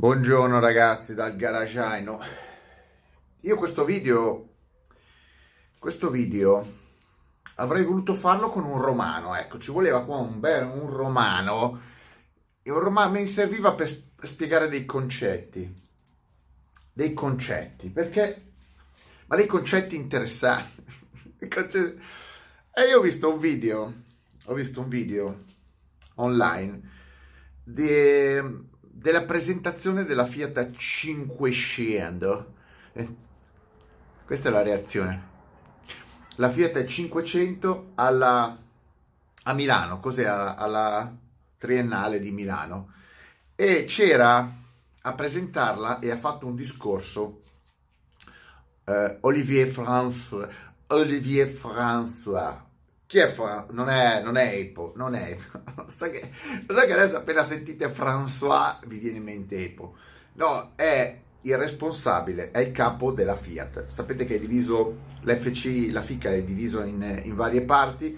Buongiorno ragazzi dal garagiaino. Io questo video, questo video avrei voluto farlo con un romano, ecco, ci voleva qua un bel un romano. E un romano mi serviva per spiegare dei concetti. Dei concetti, perché ma dei concetti interessanti. E io ho visto un video, ho visto un video online di della presentazione della Fiat 500. Eh, questa è la reazione. La Fiat 500 alla, a Milano, cos'è? Alla triennale di Milano. E c'era a presentarla e ha fatto un discorso eh, Olivier François. Olivier François chi è Fra? Non è, non è Epo, non è Epo. so, che, so che adesso appena sentite François vi viene in mente Epo. No, è il responsabile, è il capo della Fiat. Sapete che è diviso, l'FC, la FICA è diviso in, in varie parti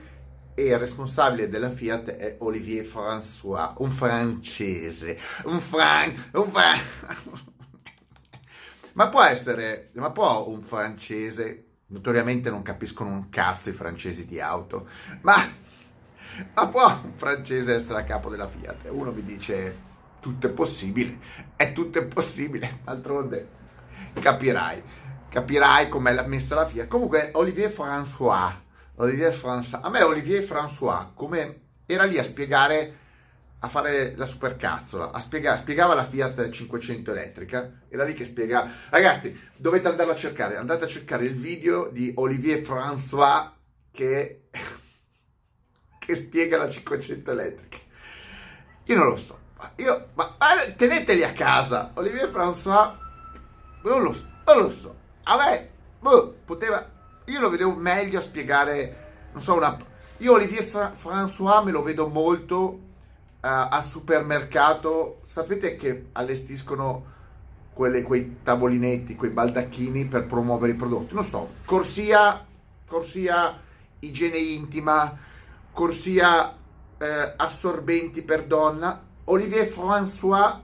e il responsabile della Fiat è Olivier François, un francese, un fran... un fran... ma può essere, ma può un francese Notoriamente non capiscono un cazzo i francesi di auto, ma, ma può un francese essere a capo della Fiat? Uno mi dice tutto è possibile, è tutto è possibile, d'altronde capirai, capirai com'è messa la Fiat. Comunque Olivier François, Olivier François, a me Olivier François come era lì a spiegare a fare la supercazzola, a spiegare, spiegava la Fiat 500 elettrica, era lì che spiega, ragazzi, dovete andarlo a cercare, andate a cercare il video di Olivier François che, che spiega la 500 elettrica. Io non lo so, io, ma teneteli a casa, Olivier François, non lo so, non lo so, a me, boh, poteva, io lo vedevo meglio a spiegare, non so, una, io Olivier François me lo vedo molto uh, al supermercato, sapete che allestiscono quelle, quei tavolinetti, quei baldacchini per promuovere i prodotti? Non so, corsia, corsia igiene intima, corsia eh, assorbenti per donna, Olivier François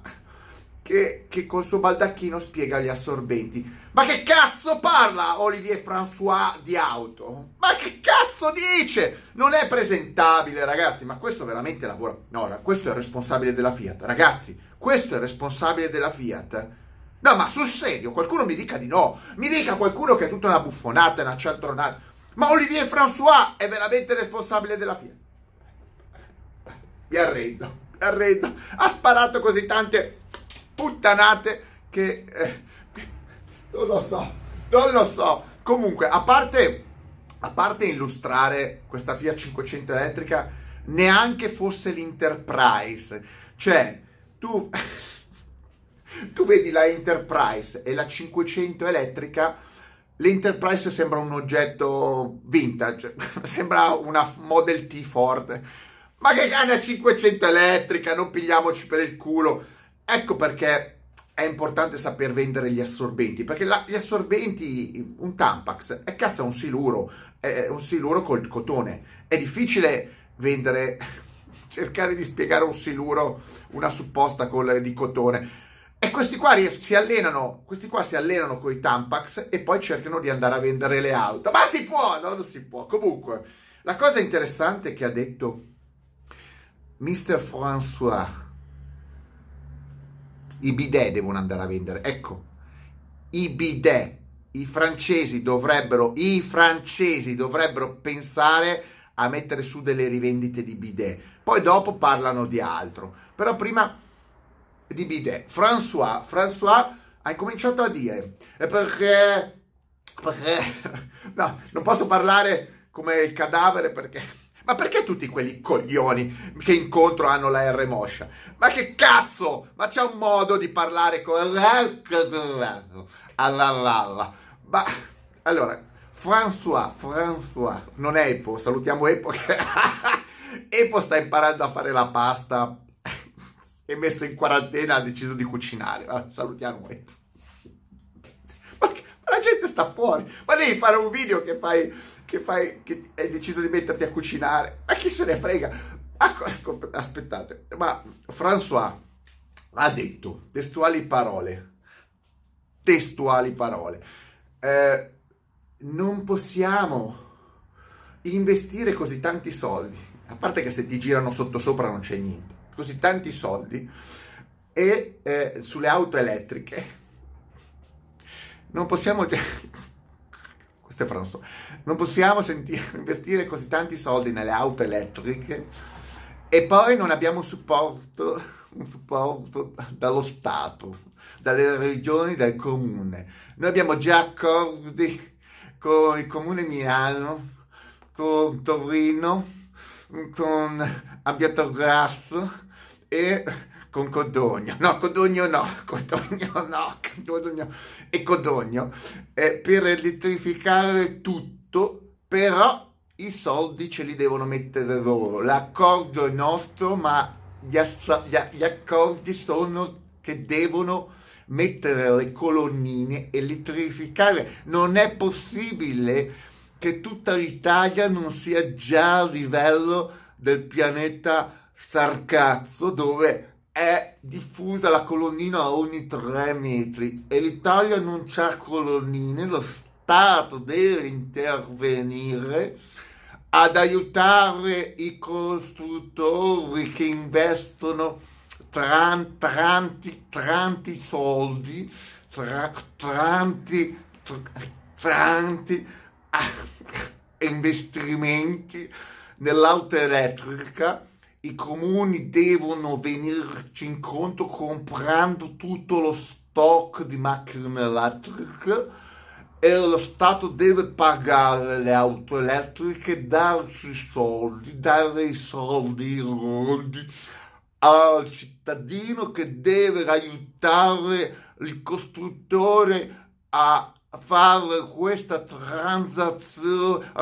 che, che col suo baldacchino spiega gli assorbenti. Ma che cazzo parla Olivier François di auto? Ma che cazzo dice? Non è presentabile, ragazzi, ma questo veramente lavora. No, questo è il responsabile della Fiat. Ragazzi, questo è il responsabile della Fiat. No, ma sul serio, qualcuno mi dica di no. Mi dica qualcuno che è tutta una buffonata, una cialtronata. Ma Olivier François è veramente responsabile della Fiat. Mi arrendo, mi arrendo. Ha sparato così tante puttanate che... Eh, non lo so, non lo so. Comunque, a parte, a parte illustrare questa Fiat 500 elettrica, neanche fosse l'Enterprise. Cioè, tu... tu vedi la Enterprise e la 500 elettrica, l'Enterprise sembra un oggetto vintage, sembra una Model T Ford. Ma che cane 500 elettrica, non pigliamoci per il culo. Ecco perché è importante saper vendere gli assorbenti, perché la, gli assorbenti, un Tampax, è cazzo un siluro, è un siluro col cotone. È difficile vendere, cercare di spiegare un siluro, una supposta col, di cotone. E questi qua si allenano, questi qua si allenano con i Tampax e poi cercano di andare a vendere le auto. Ma si può, no? non si può. Comunque, la cosa interessante che ha detto Mr. François i bidet devono andare a vendere. Ecco, i bidet, i francesi dovrebbero, i francesi dovrebbero pensare a mettere su delle rivendite di bidet. Poi dopo parlano di altro. Però prima di bidet. François, François ha incominciato a dire perché perché no, non posso parlare come il cadavere perché ma perché tutti quelli coglioni che incontro hanno la R moscia? Ma che cazzo? Ma c'è un modo di parlare con... Ma allora, François, François, non è Epo, salutiamo Epo che... Epo sta imparando a fare la pasta e messo in quarantena ha deciso di cucinare. salutiamo Epo. Sta fuori. Ma devi fare un video che fai che, fai, che hai deciso di metterti a cucinare. Ma chi se ne frega? Aspettate, ma François, ha detto, testuali parole, testuali parole, eh, non possiamo investire così tanti soldi, a parte che se ti girano sotto sopra non c'è niente, così tanti soldi e eh, sulle auto elettriche non possiamo questo è franzo non possiamo sentire, investire così tanti soldi nelle auto elettriche e poi non abbiamo supporto, un supporto dallo Stato, dalle regioni, dal comune. Noi abbiamo già accordi con il comune Milano, con Torino, con Abbiato Grasso e con Codogno, no, Codogno no, Codogno no, Codogno. E Codogno, eh, per elettrificare tutto, però i soldi ce li devono mettere loro, l'accordo è nostro, ma gli, ass- gli, gli accordi sono che devono mettere le colonnine, elettrificare, non è possibile che tutta l'Italia non sia già a livello del pianeta Sarcazzo dove è diffusa la colonnina ogni tre metri e l'Italia non c'ha colonnine, lo Stato deve intervenire ad aiutare i costruttori che investono tanti, tanti soldi, tanti, tanti ah, investimenti nell'auto elettrica i comuni devono venirci incontro comprando tutto lo stock di macchine elettriche e lo Stato deve pagare le auto elettriche, darci i soldi, dare i soldi, soldi al cittadino che deve aiutare il costruttore a fare questa transazione,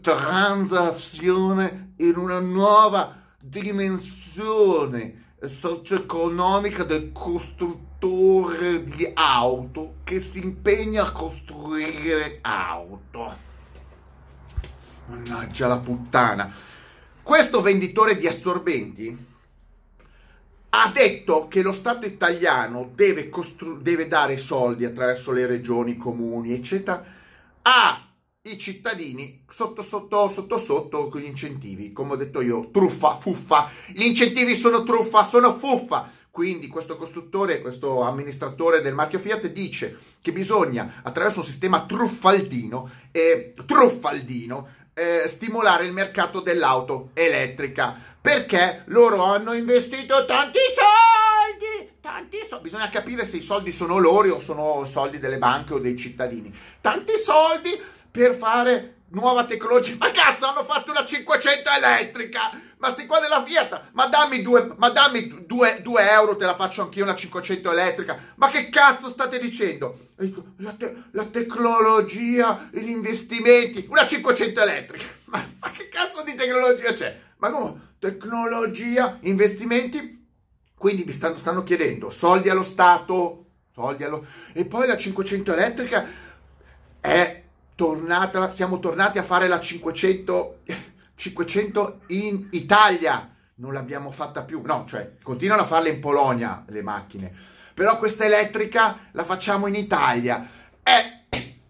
transazione in una nuova dimensione socio-economica del costruttore di auto che si impegna a costruire auto. Mannaggia la puttana. Questo venditore di assorbenti ha detto che lo Stato italiano deve, costru- deve dare soldi attraverso le regioni, i comuni, eccetera, a i cittadini sotto sotto sotto sotto con gli incentivi. Come ho detto io truffa fuffa. Gli incentivi sono truffa sono fuffa. Quindi questo costruttore questo amministratore del marchio Fiat dice che bisogna attraverso un sistema truffaldino eh, truffaldino eh, stimolare il mercato dell'auto elettrica perché loro hanno investito tanti soldi tanti soldi bisogna capire se i soldi sono loro o sono soldi delle banche o dei cittadini tanti soldi per fare nuova tecnologia. Ma cazzo, hanno fatto una 500 elettrica! Ma sti qua della Fiat, ma dammi due, ma dammi due, due euro, te la faccio anch'io una 500 elettrica. Ma che cazzo state dicendo? La, te- la tecnologia, gli investimenti, una 500 elettrica. Ma, ma che cazzo di tecnologia c'è? Ma come? Tecnologia, investimenti? Quindi vi stanno, stanno chiedendo soldi allo Stato, soldi allo... E poi la 500 elettrica è tornata, siamo tornati a fare la 500, 500 in Italia, non l'abbiamo fatta più, no, cioè continuano a farle in Polonia le macchine, però questa elettrica la facciamo in Italia. Eh,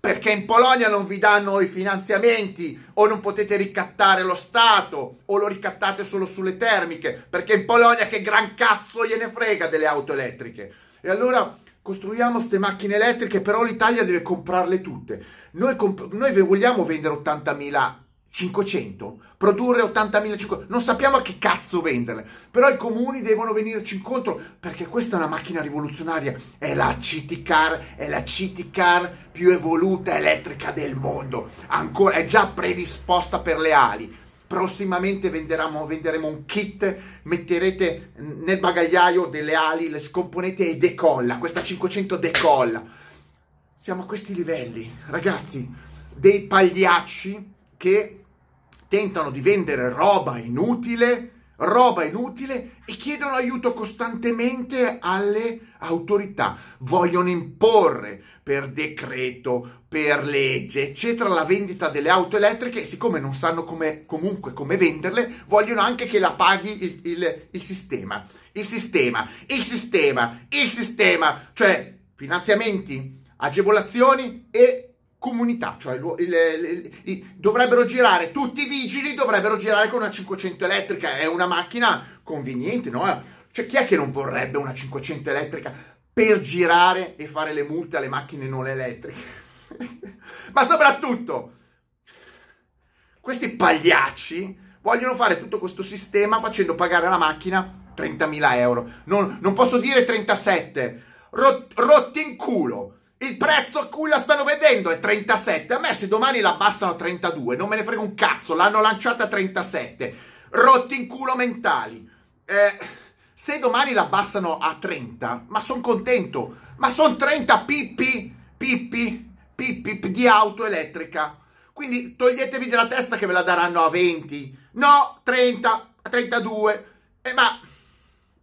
perché in Polonia non vi danno i finanziamenti o non potete ricattare lo Stato o lo ricattate solo sulle termiche, perché in Polonia che gran cazzo gliene frega delle auto elettriche. E allora costruiamo queste macchine elettriche, però l'Italia deve comprarle tutte. Noi, comp- noi vogliamo vendere 80.000 500, produrre 80.000 non sappiamo a che cazzo venderle, però i comuni devono venirci incontro perché questa è una macchina rivoluzionaria, è la CT car, è la CT car più evoluta elettrica del mondo, ancora è già predisposta per le ali, prossimamente venderemo un kit, metterete nel bagagliaio delle ali, le scomponete e decolla, questa 500 decolla. Siamo a questi livelli, ragazzi, dei pagliacci che tentano di vendere roba inutile, roba inutile e chiedono aiuto costantemente alle autorità. Vogliono imporre per decreto, per legge, eccetera, la vendita delle auto elettriche e siccome non sanno come, comunque come venderle, vogliono anche che la paghi il, il, il sistema. Il sistema, il sistema, il sistema, cioè finanziamenti, agevolazioni e comunità, cioè il, il, il, dovrebbero girare tutti i vigili, dovrebbero girare con una 500 elettrica, è una macchina conveniente, no? Cioè chi è che non vorrebbe una 500 elettrica per girare e fare le multe alle macchine non elettriche? Ma soprattutto questi pagliacci vogliono fare tutto questo sistema facendo pagare la macchina 30.000 euro. Non, non posso dire 37, Rot, rotti in culo il prezzo a cui la stanno vendendo è 37. A me se domani la abbassano a 32, non me ne frega un cazzo, l'hanno lanciata a 37. Rotti in culo mentali. Eh, se domani la abbassano a 30, ma sono contento. Ma sono 30 pippi, pippi, pippi di auto elettrica. Quindi toglietevi dalla testa che ve la daranno a 20. No, 30, a 32. Eh, ma...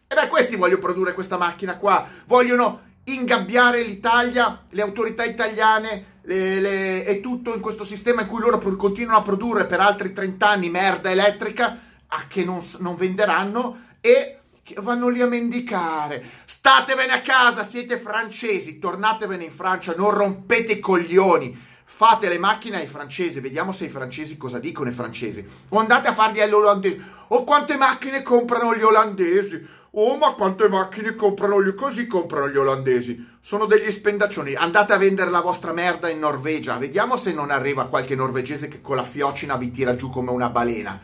E beh, questi vogliono produrre questa macchina qua. Vogliono ingabbiare l'Italia, le autorità italiane le, le, e tutto in questo sistema in cui loro continuano a produrre per altri 30 anni merda elettrica a che non, non venderanno e vanno lì a mendicare. Statevene a casa, siete francesi, tornatevene in Francia, non rompete i coglioni. Fate le macchine ai francesi, vediamo se i francesi cosa dicono i francesi. O andate a farli agli olandesi. O quante macchine comprano gli olandesi Oh, ma quante macchine comprano gli... Così comprano gli olandesi. Sono degli spendaccioni. Andate a vendere la vostra merda in Norvegia. Vediamo se non arriva qualche norvegese che con la fiocina vi tira giù come una balena.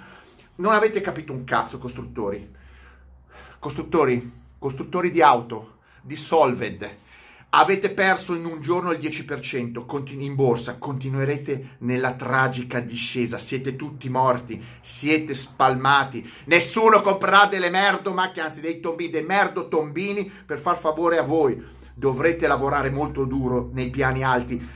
Non avete capito un cazzo, costruttori. Costruttori, costruttori di auto, di Solved Avete perso in un giorno il 10% continu- in borsa, continuerete nella tragica discesa, siete tutti morti, siete spalmati, nessuno comprerà delle merdo macchine, anzi dei tombini, dei merdo tombini per far favore a voi. Dovrete lavorare molto duro nei piani alti.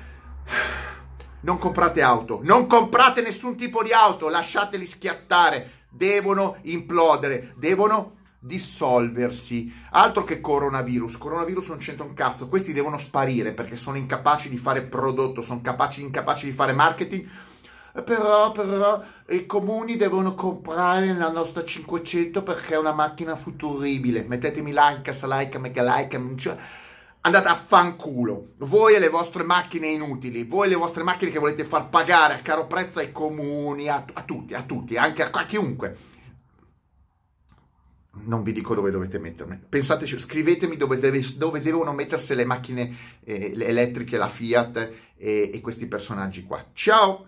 Non comprate auto, non comprate nessun tipo di auto, lasciateli schiattare, devono implodere, devono dissolversi. Altro che coronavirus. Coronavirus non c'entra un cazzo. Questi devono sparire perché sono incapaci di fare prodotto, sono capaci, incapaci di fare marketing. Però, però, i comuni devono comprare la nostra 500 perché è una macchina futuribile. Mettetemi like, like, mega like. Cioè, andate a fanculo. Voi e le vostre macchine inutili, voi e le vostre macchine che volete far pagare a caro prezzo ai comuni, a, a tutti, a tutti, anche a, a chiunque non vi dico dove dovete mettermi. Pensateci, scrivetemi dove, deve, dove devono mettersi le macchine eh, le elettriche, la Fiat e, e questi personaggi qua. Ciao!